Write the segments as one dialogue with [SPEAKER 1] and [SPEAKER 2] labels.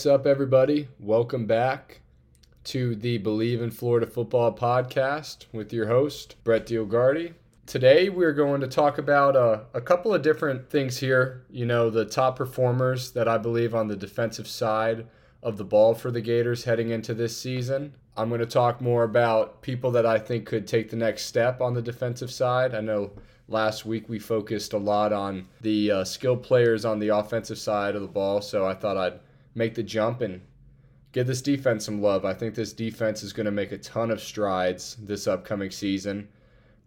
[SPEAKER 1] What's up, everybody? Welcome back to the Believe in Florida Football podcast with your host, Brett DioGuardi. Today, we're going to talk about uh, a couple of different things here. You know, the top performers that I believe on the defensive side of the ball for the Gators heading into this season. I'm going to talk more about people that I think could take the next step on the defensive side. I know last week we focused a lot on the uh, skilled players on the offensive side of the ball, so I thought I'd make the jump and give this defense some love. I think this defense is going to make a ton of strides this upcoming season.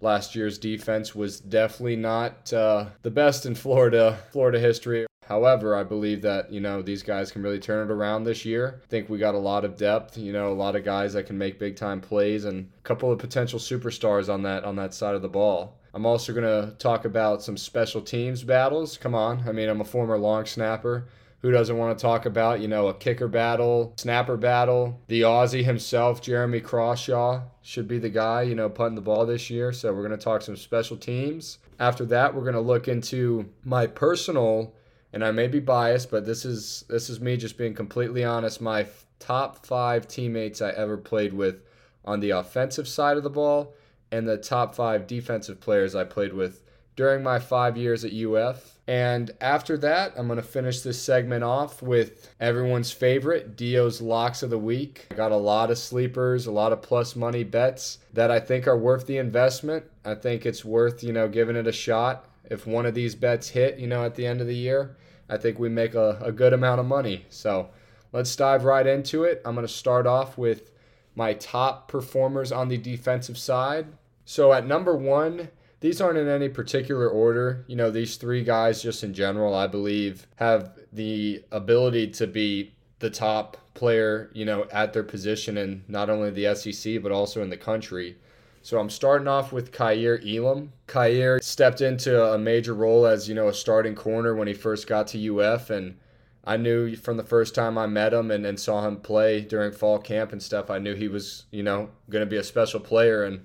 [SPEAKER 1] Last year's defense was definitely not uh, the best in Florida, Florida history. However, I believe that you know these guys can really turn it around this year. I think we got a lot of depth. You know, a lot of guys that can make big time plays, and a couple of potential superstars on that on that side of the ball. I'm also going to talk about some special teams battles. Come on, I mean, I'm a former long snapper who doesn't want to talk about, you know, a kicker battle, snapper battle? The Aussie himself, Jeremy Crawshaw, should be the guy, you know, punting the ball this year. So we're going to talk some special teams. After that, we're going to look into my personal, and I may be biased, but this is this is me just being completely honest. My top five teammates I ever played with on the offensive side of the ball, and the top five defensive players I played with during my five years at UF and after that, I'm going to finish this segment off with everyone's favorite, Dio's Locks of the Week. I got a lot of sleepers, a lot of plus money bets that I think are worth the investment. I think it's worth, you know, giving it a shot. If one of these bets hit, you know, at the end of the year, I think we make a, a good amount of money. So let's dive right into it. I'm going to start off with my top performers on the defensive side. So at number one, these aren't in any particular order. You know, these three guys, just in general, I believe, have the ability to be the top player, you know, at their position in not only the SEC, but also in the country. So I'm starting off with Kaiir Elam. Kaiir stepped into a major role as, you know, a starting corner when he first got to UF. And I knew from the first time I met him and, and saw him play during fall camp and stuff, I knew he was, you know, going to be a special player. And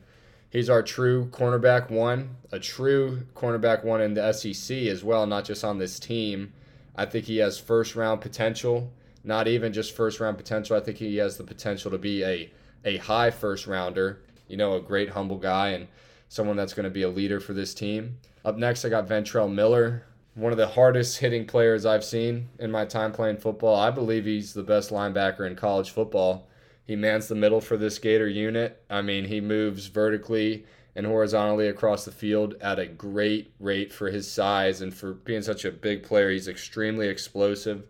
[SPEAKER 1] He's our true cornerback one, a true cornerback one in the SEC as well, not just on this team. I think he has first round potential, not even just first round potential. I think he has the potential to be a, a high first rounder, you know, a great, humble guy and someone that's going to be a leader for this team. Up next, I got Ventrell Miller, one of the hardest hitting players I've seen in my time playing football. I believe he's the best linebacker in college football. He mans the middle for this Gator unit. I mean, he moves vertically and horizontally across the field at a great rate for his size and for being such a big player. He's extremely explosive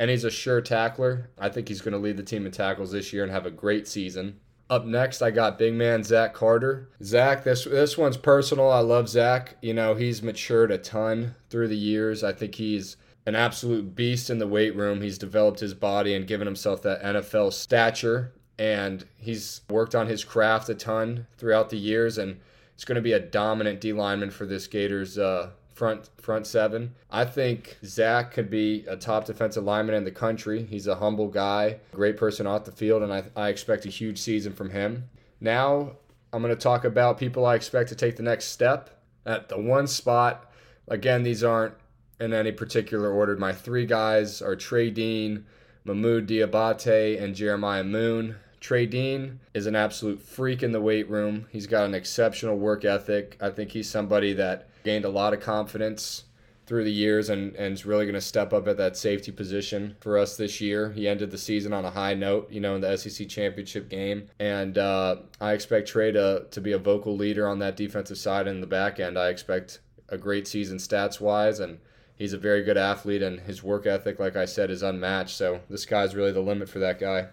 [SPEAKER 1] and he's a sure tackler. I think he's going to lead the team in tackles this year and have a great season. Up next, I got big man Zach Carter. Zach, this this one's personal. I love Zach. You know, he's matured a ton through the years. I think he's an absolute beast in the weight room. He's developed his body and given himself that NFL stature and he's worked on his craft a ton throughout the years and it's going to be a dominant D lineman for this Gators uh, front front seven. I think Zach could be a top defensive lineman in the country. He's a humble guy, great person off the field, and I, I expect a huge season from him. Now I'm going to talk about people I expect to take the next step at the one spot. Again, these aren't in any particular order. My three guys are Trey Dean, Mohamoud Diabate, and Jeremiah Moon. Trey Dean is an absolute freak in the weight room. He's got an exceptional work ethic. I think he's somebody that gained a lot of confidence through the years and, and is really going to step up at that safety position for us this year. He ended the season on a high note, you know, in the SEC championship game. And uh, I expect Trey to, to be a vocal leader on that defensive side and the back end. I expect a great season stats wise and he's a very good athlete and his work ethic like i said is unmatched so this guy's really the limit for that guy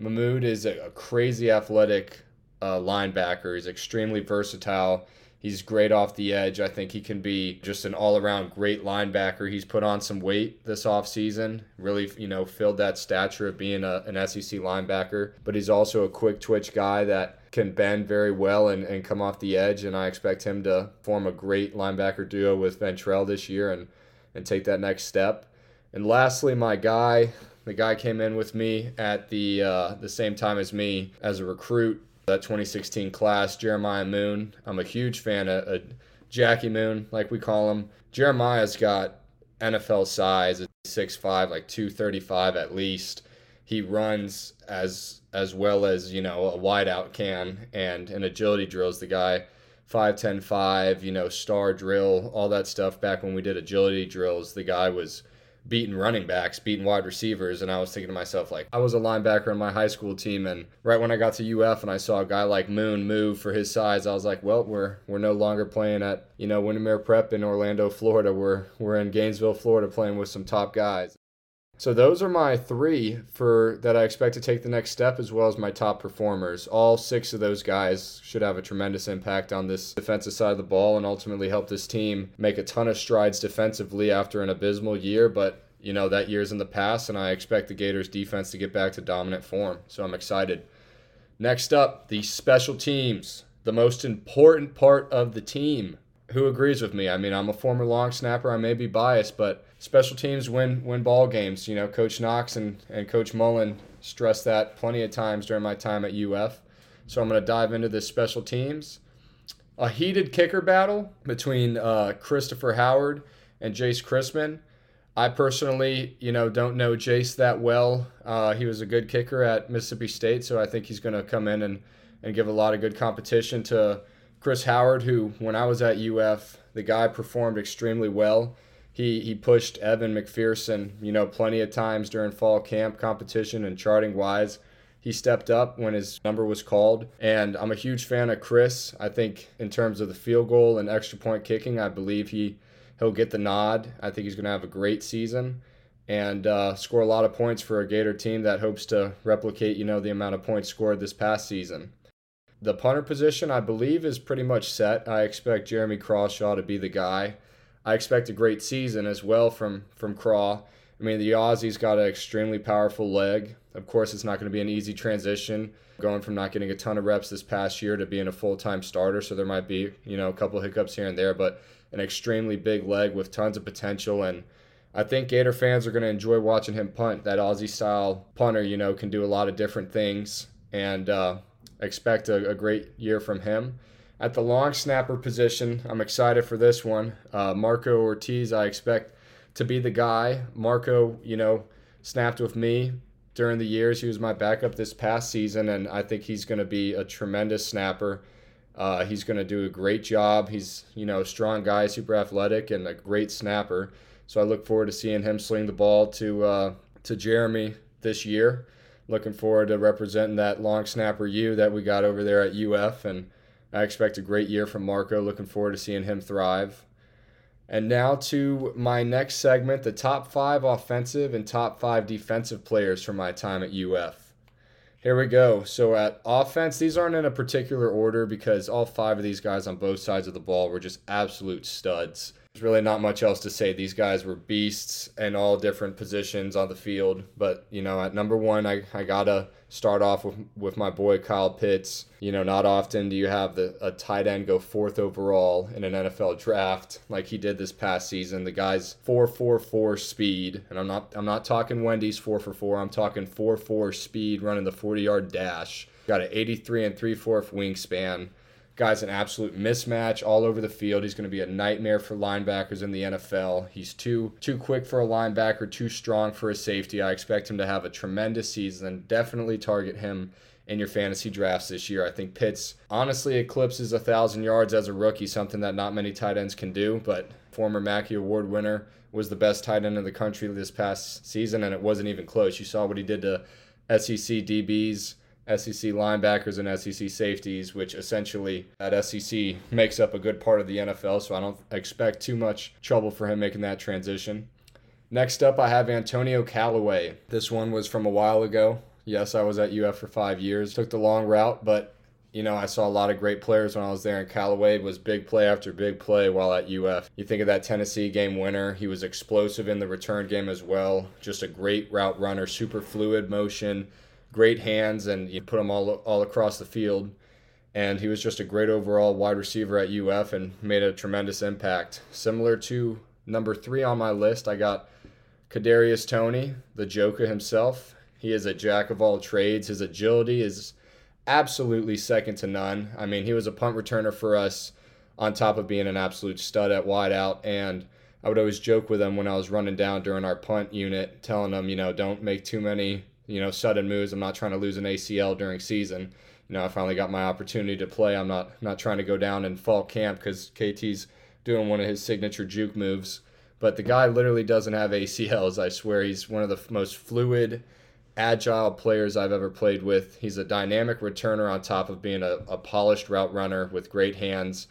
[SPEAKER 1] Mohamoud is a, crazy athletic uh, linebacker. He's extremely versatile. He's great off the edge. I think he can be just an all around great linebacker. He's put on some weight this offseason, really, you know, filled that stature of being a, an SEC linebacker. But he's also a quick twitch guy that can bend very well and, and come off the edge. And I expect him to form a great linebacker duo with Ventrell this year and, and take that next step. And lastly, my guy, the guy came in with me at the uh, the same time as me as a recruit that 2016 class, Jeremiah Moon. I'm a huge fan of, of Jackie Moon, like we call him. Jeremiah's got NFL size, 6'5", like 235 at least. He runs as as well as, you know, a wideout can and in agility drills the guy 5'10", 5, you know, star drill, all that stuff back when we did agility drills, the guy was – beating running backs, beating wide receivers, and I was thinking to myself like I was a linebacker on my high school team, and right when I got to UF and I saw a guy like Moon move for his size, I was like, well, we're we're no longer playing at you know Windermere Prep in Orlando, Florida. We're we're in Gainesville, Florida, playing with some top guys. So those are my three for that I expect to take the next step, as well as my top performers. All six of those guys should have a tremendous impact on this defensive side of the ball and ultimately help this team make a ton of strides defensively after an abysmal year. But you know that year's in the past, and I expect the Gators defense to get back to dominant form. So I'm excited. Next up, the special teams, the most important part of the team who agrees with me? I mean, I'm a former long snapper. I may be biased, but special teams win win ball games. You know, Coach Knox and, and Coach Mullen stressed that plenty of times during my time at UF. So I'm going to dive into this special teams. A heated kicker battle between uh, Christopher Howard and Jace Christmann. I personally, you know, don't know Jace that well. Uh, he was a good kicker at Mississippi State, so I think he's going to come in and, and give a lot of good competition to Chris Howard, who when I was at UF, the guy performed extremely well. He he pushed Evan McPherson, you know, plenty of times during fall camp competition and charting wise. He stepped up when his number was called, and I'm a huge fan of Chris. I think in terms of the field goal and extra point kicking, I believe he he'll get the nod. I think he's going to have a great season and uh, score a lot of points for a Gator team that hopes to replicate, you know, the amount of points scored this past season. The punter position, I believe, is pretty much set. I expect Jeremy Crawshaw to be the guy. I expect a great season as well from from Craw. I mean, the Aussie's got an extremely powerful leg. Of course, it's not going to be an easy transition going from not getting a ton of reps this past year to being a full time starter. So there might be, you know, a couple hiccups here and there, but an extremely big leg with tons of potential. And I think Gator fans are going to enjoy watching him punt. That Aussie style punter, you know, can do a lot of different things. And uh, expect a, a, great year from him. At the long snapper position, I'm excited for this one. Uh, Marco Ortiz, I expect to be the guy. Marco, you know, snapped with me during the years. He was my backup this past season, and I think he's going to be a tremendous snapper. Uh, he's going to do a great job. He's, you know, a strong guy, super athletic, and a great snapper. So I look forward to seeing him sling the ball to uh, to Jeremy this year looking forward to representing that long snapper U that we got over there at UF, and I expect a great year from Marco. Looking forward to seeing him thrive. And now to my next segment the top five offensive and top five defensive players from my time at UF. Here we go. So at offense, these aren't in a particular order because all five of these guys on both sides of the ball were just absolute studs. There's really not much else to say. These guys were beasts in all different positions on the field. But, you know, at number one, I, I got to start off with, with my boy Kyle Pitts. You know, not often do you have the, a tight end go fourth overall in an NFL draft like he did this past season. The guy's 4.44 speed, and I'm not I'm not talking Wendy's 4 for 4. I'm talking 4.4 speed running the 40 yard dash. Got an 83 and 3 4 wingspan. Guy's an absolute mismatch all over the field. He's going to be a nightmare for linebackers in the NFL. He's too too quick for a linebacker, too strong for a safety. I expect him to have a tremendous season. Definitely target him in your fantasy drafts this year. I think Pitts honestly eclipses a thousand yards as a rookie, something that not many tight ends can do. But former Mackey Award winner was the best tight end in the country this past season, and it wasn't even close. You saw what he did to SEC DBs SEC linebackers and SEC safeties, which essentially that SEC makes up a good part of the NFL. So I don't expect too much trouble for him making that transition. Next up, I have Antonio Callaway. This one was from a while ago. Yes, I was at UF for five years. Took the long route, but you know, I saw a lot of great players when I was there in Callaway. Was big play after big play while at UF. You think of that Tennessee game winner. He was explosive in the return game as well. Just a great route runner, super fluid motion, great hands, and you put them all all across the field. And he was just a great overall wide receiver at UF and made a tremendous impact. Similar to number three on my list, I got Kadarius Toney, the Joker himself. He is a jack of all trades. His agility is absolutely second to none. I mean, he was a punt returner for us on top of being an absolute stud at wideout. And I would always joke with him when I was running down during our punt unit, telling him, you know, don't make too many, you know, sudden moves. I'm not trying to lose an ACL during season. You know, I finally got my opportunity to play. I'm not not trying to go down in fall camp because KT's doing one of his signature juke moves. But the guy literally doesn't have ACLs. I swear he's one of the most fluid agile players I've ever played with. He's a dynamic returner on top of being a, a polished route runner with great hands.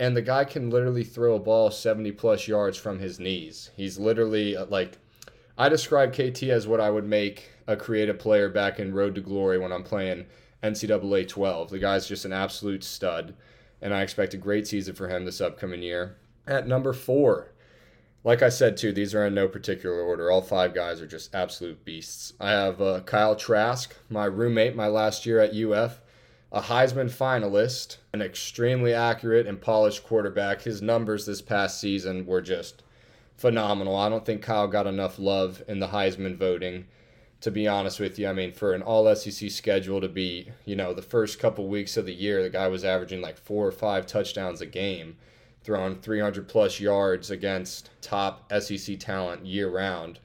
[SPEAKER 1] And the guy can literally throw a ball 70 plus yards from his knees. He's literally uh, like, I describe KT as what I would make a creative player back in Road to Glory when I'm playing NCAA 12. The guy's just an absolute stud. And I expect a great season for him this upcoming year. At number four, like I said, too, these are in no particular order. All five guys are just absolute beasts. I have uh, Kyle Trask, my roommate my last year at UF, a Heisman finalist, an extremely accurate and polished quarterback. His numbers this past season were just phenomenal. I don't think Kyle got enough love in the Heisman voting. To be honest with you, I mean, for an all SEC schedule to be, you know, the first couple weeks of the year, the guy was averaging like four or five touchdowns a game throwing 300 plus yards against top SEC talent year round.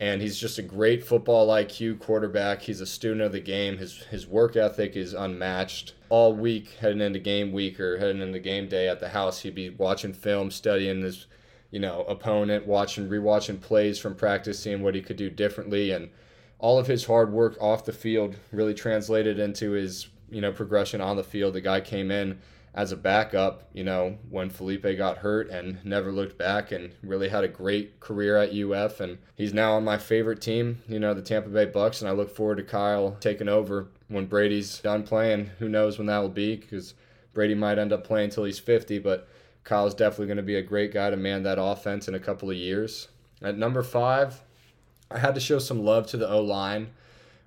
[SPEAKER 1] And he's just a great football IQ quarterback. He's a student of the game. His his work ethic is unmatched. All week, heading into game week or heading into game day at the house, he'd be watching film, studying his, you know, opponent, watching, rewatching plays from practice, seeing what he could do differently, and all of his hard work off the field really translated into his, you know, progression on the field. The guy came in as a backup, you know, when Feleipe got hurt and never looked back and really had a great career at UF. And he's now on my favorite team, you know, the Tampa Bay Bucks. And I look forward to Kyle taking over when Brady's done playing. Who knows when that will be because Brady might end up playing until he's 50, but Kyle's definitely going to be a great guy to man that offense in a couple of years. At number five, I had to show some love to the O line.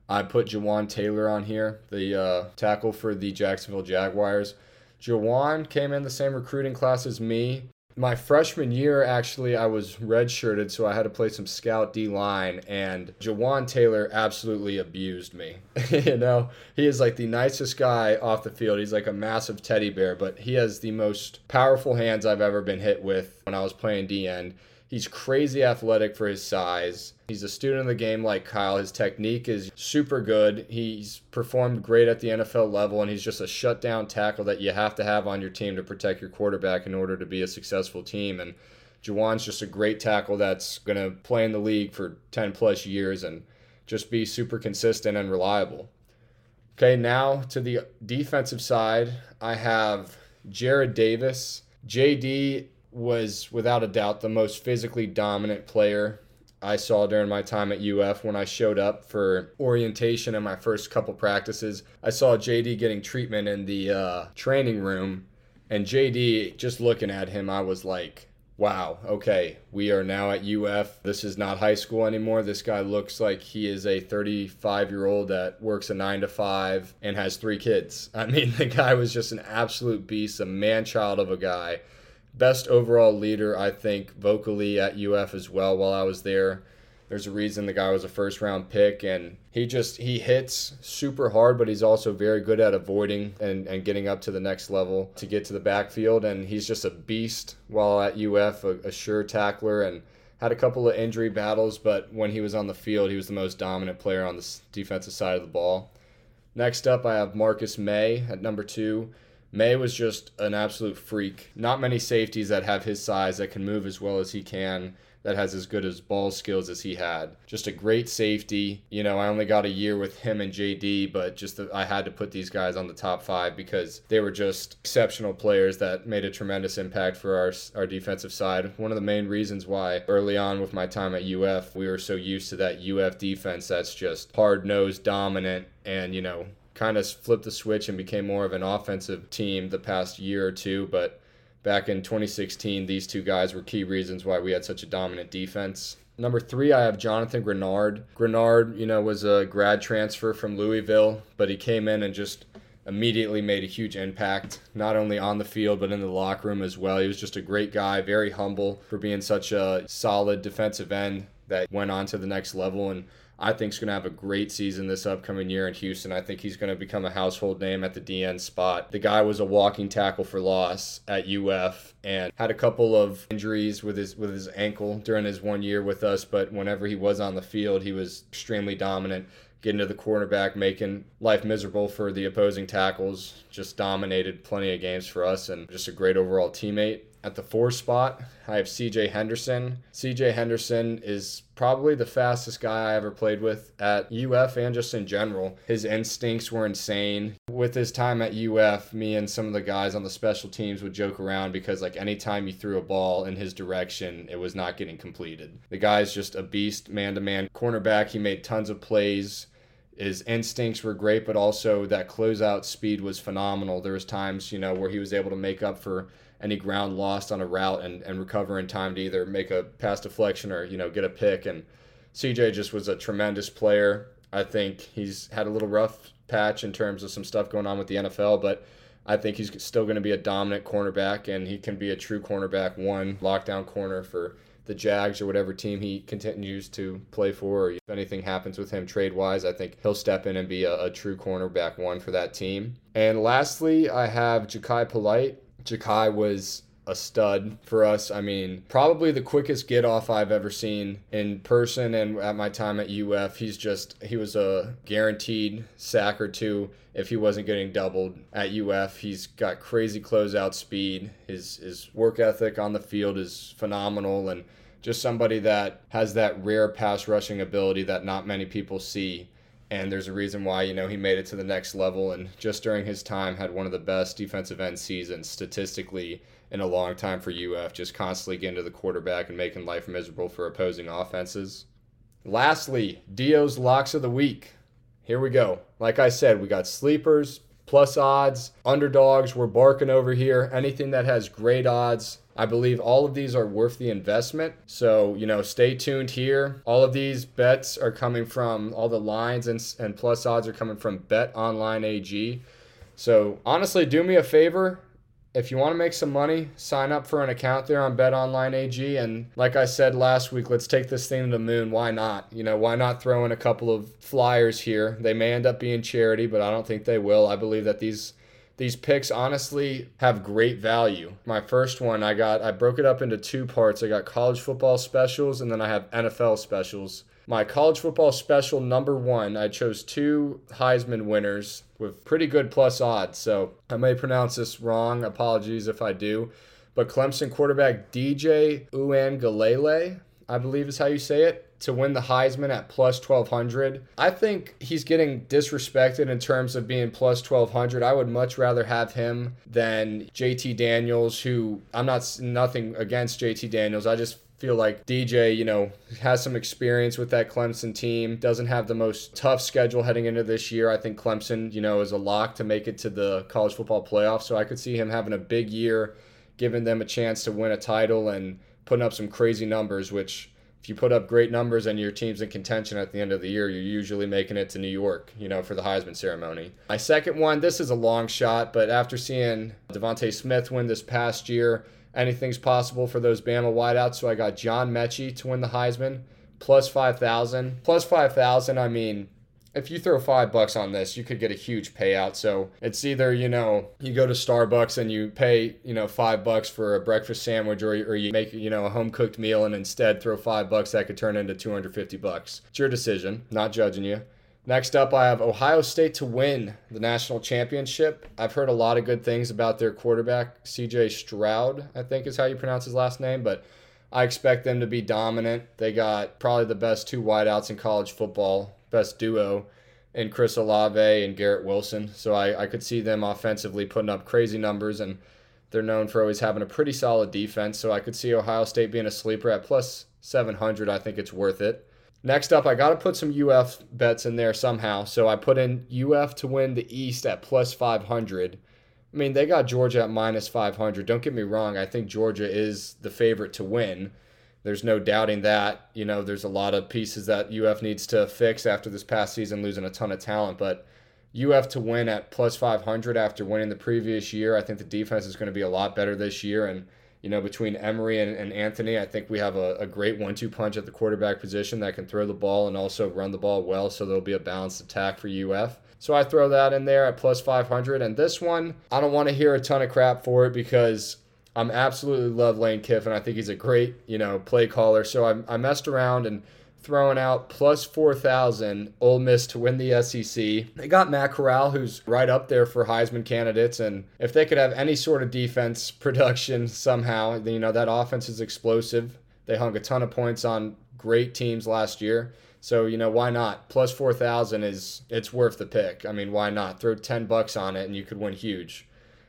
[SPEAKER 1] I put Jawaan Taylor on here, the uh, tackle for the Jacksonville Jaguars. Jawaan came in the same recruiting class as me. My freshman year, actually, I was redshirted, so I had to play some scout D line, and Jawaan Taylor absolutely abused me. you know, he is like the nicest guy off the field. He's like a massive teddy bear, but he has the most powerful hands I've ever been hit with when I was playing D end. He's crazy athletic for his size. He's a student of the game like Kyle. His technique is super good. He's performed great at the NFL level, and he's just a shutdown tackle that you have to have on your team to protect your quarterback in order to be a successful team. And Jawaan's just a great tackle that's going to play in the league for 10 plus years and just be super consistent and reliable. Okay, now to the defensive side, I have Jarrad Davis. JD was without a doubt the most physically dominant player I saw during my time at UF when I showed up for orientation in my first couple practices. I saw JD getting treatment in the uh, training room, and JD, just looking at him, I was like, wow, okay, we are now at UF. This is not high school anymore. This guy looks like he is a 35 year old that works a nine to five and has three kids. I mean, the guy was just an absolute beast, a man child of a guy best overall leader, I think, vocally at UF as well while I was there. There's a reason the guy was a first round pick and he just he hits super hard, but he's also very good at avoiding and, and getting up to the next level to get to the backfield. And he's just a beast while at UF, a, a sure tackler and had a couple of injury battles, but when he was on the field, he was the most dominant player on the defensive side of the ball. Next up, I have Marcus Maye at number two. Maye was just an absolute freak. Not many safeties that have his size that can move as well as he can, that has as good as ball skills as he had. Just a great safety. You know, I only got a year with him and JD, but just the, I had to put these guys on the top five because they were just exceptional players that made a tremendous impact for our, our defensive side. One of the main reasons why early on with my time at UF, we were so used to that UF defense that's just hard nosed, dominant, and, you know, kind of flipped the switch and became more of an offensive team the past year or two. But back in 2016, these two guys were key reasons why we had such a dominant defense. Number three, I have Jonathan Greenard. Greenard, you know, was a grad transfer from Louisville, but he came in and just immediately made a huge impact, not only on the field, but in the locker room as well. He was just a great guy, very humble for being such a solid defensive end that went on to the next level. And I think is going to have a great season this upcoming year in Houston. I think he's going to become a household name at the DN spot. The guy was a walking tackle for loss at UF and had a couple of injuries with his with his ankle during his one year with us, but whenever he was on the field, he was extremely dominant getting to the cornerback, making life miserable for the opposing tackles. Just dominated plenty of games for us and just a great overall teammate. At the four spot, I have CJ Henderson. CJ Henderson is probably the fastest guy I ever played with at UF and just in general. His instincts were insane. With his time at UF, me and some of the guys on the special teams would joke around because like anytime you threw a ball in his direction, it was not getting completed. The guy's just a beast, man to man cornerback. He made tons of plays his instincts were great, but also that closeout speed was phenomenal. There was times, you know, where he was able to make up for any ground lost on a route and, and recover in time to either make a pass deflection or, you know, get a pick. And CJ just was a tremendous player. I think he's had a little rough patch in terms of some stuff going on with the NFL, but I think he's still going to be a dominant cornerback and he can be a true cornerback one, lockdown corner for the Jags or whatever team he continues to play for, or if anything happens with him trade wise, I think he'll step in and be a, a, true cornerback one for that team. And lastly, I have Jachai Polite. Jachai was a stud for us. I mean, probably the quickest get off I've ever seen in person and at my time at UF. He's just, he was a guaranteed sack or two if he wasn't getting doubled at UF. He's got crazy closeout speed. His, his work ethic on the field is phenomenal and just somebody that has that rare pass rushing ability that not many people see and there's a reason why you know he made it to the next level and just during his time had one of the best defensive end seasons statistically in a long time for UF just constantly getting to the quarterback and making life miserable for opposing offenses. Lastly, Dio's locks of the week. Here we go. Like I said, we got sleepers, plus odds, underdogs, we're barking over here. Anything that has great odds, I believe all of these are worth the investment. So, you know, stay tuned here. All of these bets are coming from all the lines and, and plus odds are coming from Bet Online AG. So, honestly, do me a favor. If you want to make some money, sign up for an account there on Bet Online AG. And like I said last week, let's take this thing to the moon. Why not? You know, why not throw in a couple of flyers here? They may end up being charity, but I don't think they will. I believe that these these picks honestly have great value. My first one, I got I broke it up into two parts. I got college football specials and then I have NFL specials. My college football special number one, I chose two Heisman winners with pretty good plus odds. So I may pronounce this wrong. Apologies if I do. But Clemson quarterback DJ Uiagalelei, I believe is how you say it to win the Heisman at plus 1200. I think he's getting disrespected in terms of being plus 1200. I would much rather have him than JT Daniels, who I'm not nothing against JT Daniels. I just feel like DJ, you know, has some experience with that Clemson team, doesn't have the most tough schedule heading into this year. I think Clemson, you know, is a lock to make it to the college football playoff. So I could see him having a big year, giving them a chance to win a title and putting up some crazy numbers, which you put up great numbers and your team's in contention at the end of the year, you're usually making it to New York, you know, for the Heisman ceremony. My second one, this is a long shot, but after seeing DeVonta Smith win this past year, anything's possible for those Bama wideouts. So I got John Metchie to win the Heisman, plus 5,000. Plus 5,000, I mean, if you throw five bucks on this, you could get a huge payout. So it's either, you know, you go to Starbucks and you pay, you know, five bucks for a breakfast sandwich or, or you make, you know, a home cooked meal and instead throw five bucks that could turn into 250 bucks. It's your decision, not judging you. Next up, I have Ohio State to win the national championship. I've heard a lot of good things about their quarterback, CJ Stroud, I think is how you pronounce his last name, but I expect them to be dominant. They got probably the best two wideouts in college football best duo in Chris Olave and Garrett Wilson. So I, I could see them offensively putting up crazy numbers, and they're known for always having a pretty solid defense. So I could see Ohio State being a sleeper at plus 700. I think it's worth it. Next up, I got to put some UF bets in there somehow. So I put in UF to win the East at plus 500. I mean, they got Georgia at minus 500. Don't get me wrong. I think Georgia is the favorite to win. There's no doubting that. You know, there's a lot of pieces that UF needs to fix after this past season, losing a ton of talent. But UF to win at plus 500 after winning the previous year, I think the defense is going to be a lot better this year. And you know, between Emory and, and Anthony, I think we have a, a great one two punch at the quarterback position that can throw the ball and also run the ball well. So there'll be a balanced attack for UF. So I throw that in there at plus 500. And this one, I don't want to hear a ton of crap for it because I'm absolutely love Lane Kiffin. I think he's a great, you know, play caller. So I, I messed around and throwing out plus 4,000 Ole Miss to win the SEC. They got Matt Corral, who's right up there for Heisman candidates. And if they could have any sort of defense production somehow, you know, that offense is explosive. They hung a ton of points on great teams last year. So, you know, why not? Plus 4,000 is, it's worth the pick. I mean, why not? Throw 10 bucks on it and you could win huge.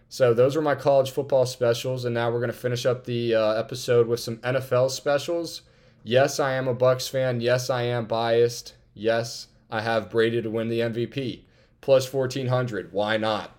[SPEAKER 1] So those were my college football specials, and now we're going to finish up the uh, episode with some NFL specials. Yes, I am a Bucks fan. Yes, I am biased. Yes, I have Brady to win the MVP. Plus 1400. Why not?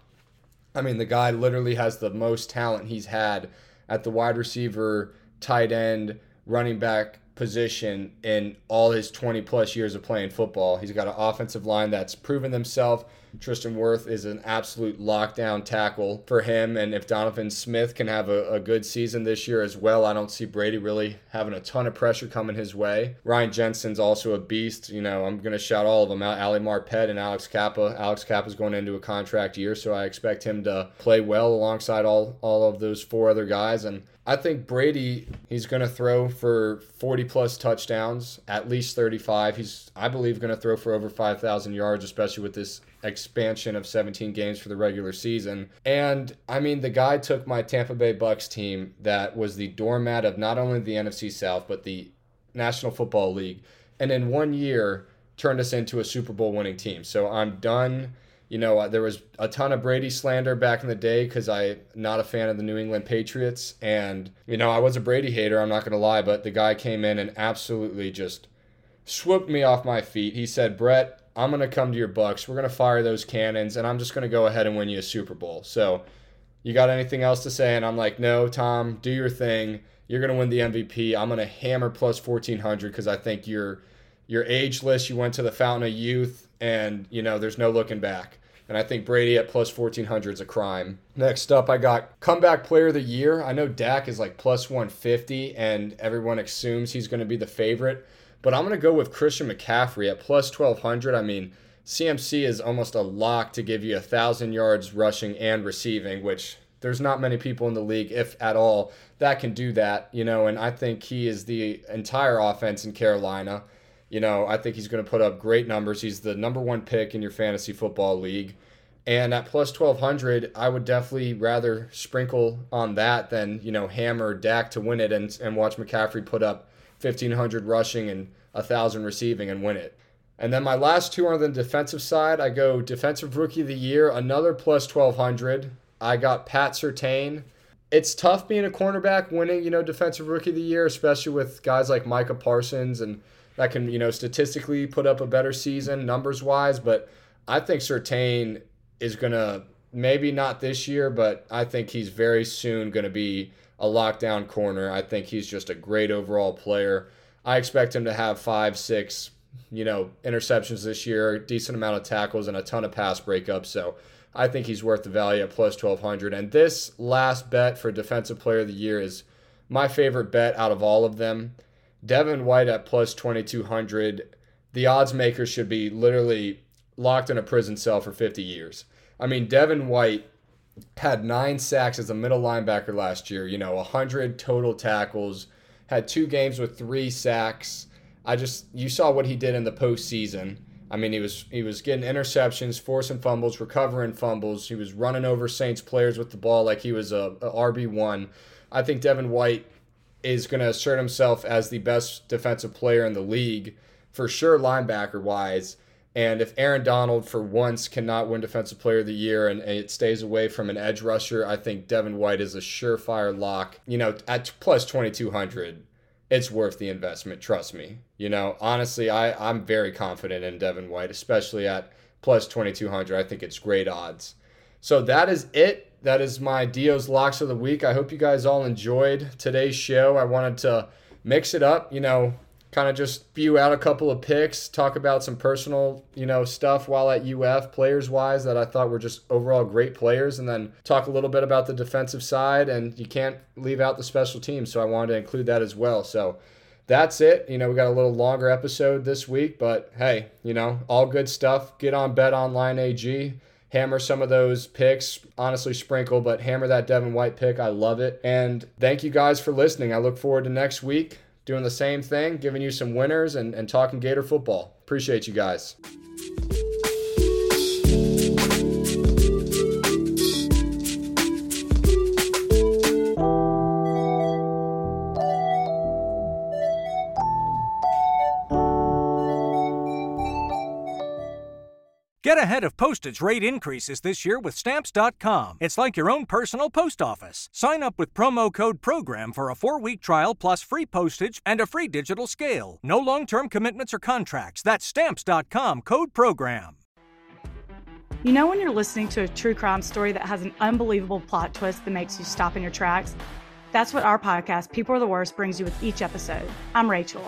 [SPEAKER 1] I mean, the guy literally has the most talent he's had at the wide receiver, tight end, running back position in all his 20 plus years of playing football. He's got an offensive line that's proven themselves Tristan Wirfs is an absolute lockdown tackle for him. And if Donovan Smith can have a, a, good season this year as well, I don't see Brady really having a ton of pressure coming his way. Ryan Jensen's also a beast. You know, I'm going to shout all of them out Ali Marpet and Alex Cappa. Alex Cappa's going into a contract year, so I expect him to play well alongside all, all of those four other guys. And I think Brady, he's going to throw for 40 plus touchdowns, at least 35. He's, I believe, going to throw for over 5,000 yards, especially with this expansion of 17 games for the regular season. And I mean, the guy took my Tampa Bay Bucks team that was the doormat of not only the NFC South, but the National Football League. And in one year, turned us into a Super Bowl winning team. So I'm done. You know, there was a ton of Brady slander back in the day because I'm not a fan of the New England Patriots. And, you know, I was a Brady hater, I'm not going to lie, but the guy came in and absolutely just swooped me off my feet. He said, Brett, I'm going to come to your Bucks. We're going to fire those cannons, and I'm just going to go ahead and win you a Super Bowl. So, you got anything else to say? And I'm like, no, Tom, do your thing. You're going to win the MVP. I'm going to hammer plus 1400 because I think you're you're ageless. You went to the fountain of youth, and you know there's no looking back. And I think Brady at plus 1400 is a crime. Next up, I got comeback player of the year. I know Dak is like plus 150, and everyone assumes he's going to be the favorite. But I'm going to go with Christian McCaffrey at plus 1200. I mean, CMC is almost a lock to give you a thousand yards rushing and receiving, which there's not many people in the league, if at all, that can do that. You know, and I think he is the entire offense in Carolina. You know, I think he's going to put up great numbers. He's the number one pick in your fantasy football league. And at plus 1200, I would definitely rather sprinkle on that than, you know, hammer Dak to win it and, and watch McCaffrey put up 1,500 rushing and 1,000 receiving and win it. And then my last two are on the defensive side. I go defensive rookie of the year, another plus 1,200. I got Pat Surtain. It's tough being a cornerback winning, you know, defensive rookie of the year, especially with guys like Micah Parsons and that can, you know, statistically put up a better season numbers wise. But I think Surtain is going to maybe not this year, but I think he's very soon going to be a lockdown corner. I think he's just a great overall player. I expect him to have five, six, you know, interceptions this year, decent amount of tackles, and a ton of pass breakups. So I think he's worth the value at plus 1200. And this last bet for Defensive Player of the Year is my favorite bet out of all of them. Devin White at plus 2200. The odds makers should be literally locked in a prison cell for 50 years. I mean, Devin White had nine sacks as a middle linebacker last year. You know, 100 total tackles, had two games with three sacks. I just you saw what he did in the postseason. I mean, he was he was getting interceptions, forcing fumbles, recovering fumbles. He was running over Saints players with the ball like he was a, a RB one. I think Devin White is going to assert himself as the best defensive player in the league for sure, linebacker wise. And if Aaron Donald, for once, cannot win Defensive Player of the Year and, it stays away from an edge rusher, I think Devin White is a surefire lock. You know, at plus 2,200, it's worth the investment. Trust me. You know, honestly, I, I'm very confident in Devin White, especially at plus 2200. I think it's great odds. So that is it. That is my Dio's locks of the week. I hope you guys all enjoyed today's show. I wanted to mix it up, you know, kind of just spew out a couple of picks, talk about some personal, you know, stuff while at UF players wise that I thought were just overall great players, and then talk a little bit about the defensive side. And you can't leave out the special teams, so I wanted to include that as well. So that's it. You know, we got a little longer episode this week, but hey, you know, all good stuff. Get on Bet Online AG hammer some of those picks. Honestly, sprinkle, but hammer that Devin White pick. I love it. And thank you guys for listening. I look forward to next week doing the same thing, giving you some winners and, and talking Gator football. Appreciate you guys.
[SPEAKER 2] Get ahead of postage rate increases this year with Stamps.com. It's like your own personal post office. Sign up with promo code PROGRAM for a four week trial plus free postage and a free digital scale. No long term commitments or contracts. That's Stamps.com code PROGRAM.
[SPEAKER 3] You know, when you're listening to a true crime story that has an unbelievable plot twist that makes you stop in your tracks? That's what our podcast, People Are the Worst, brings you with each episode. I'm Rachel.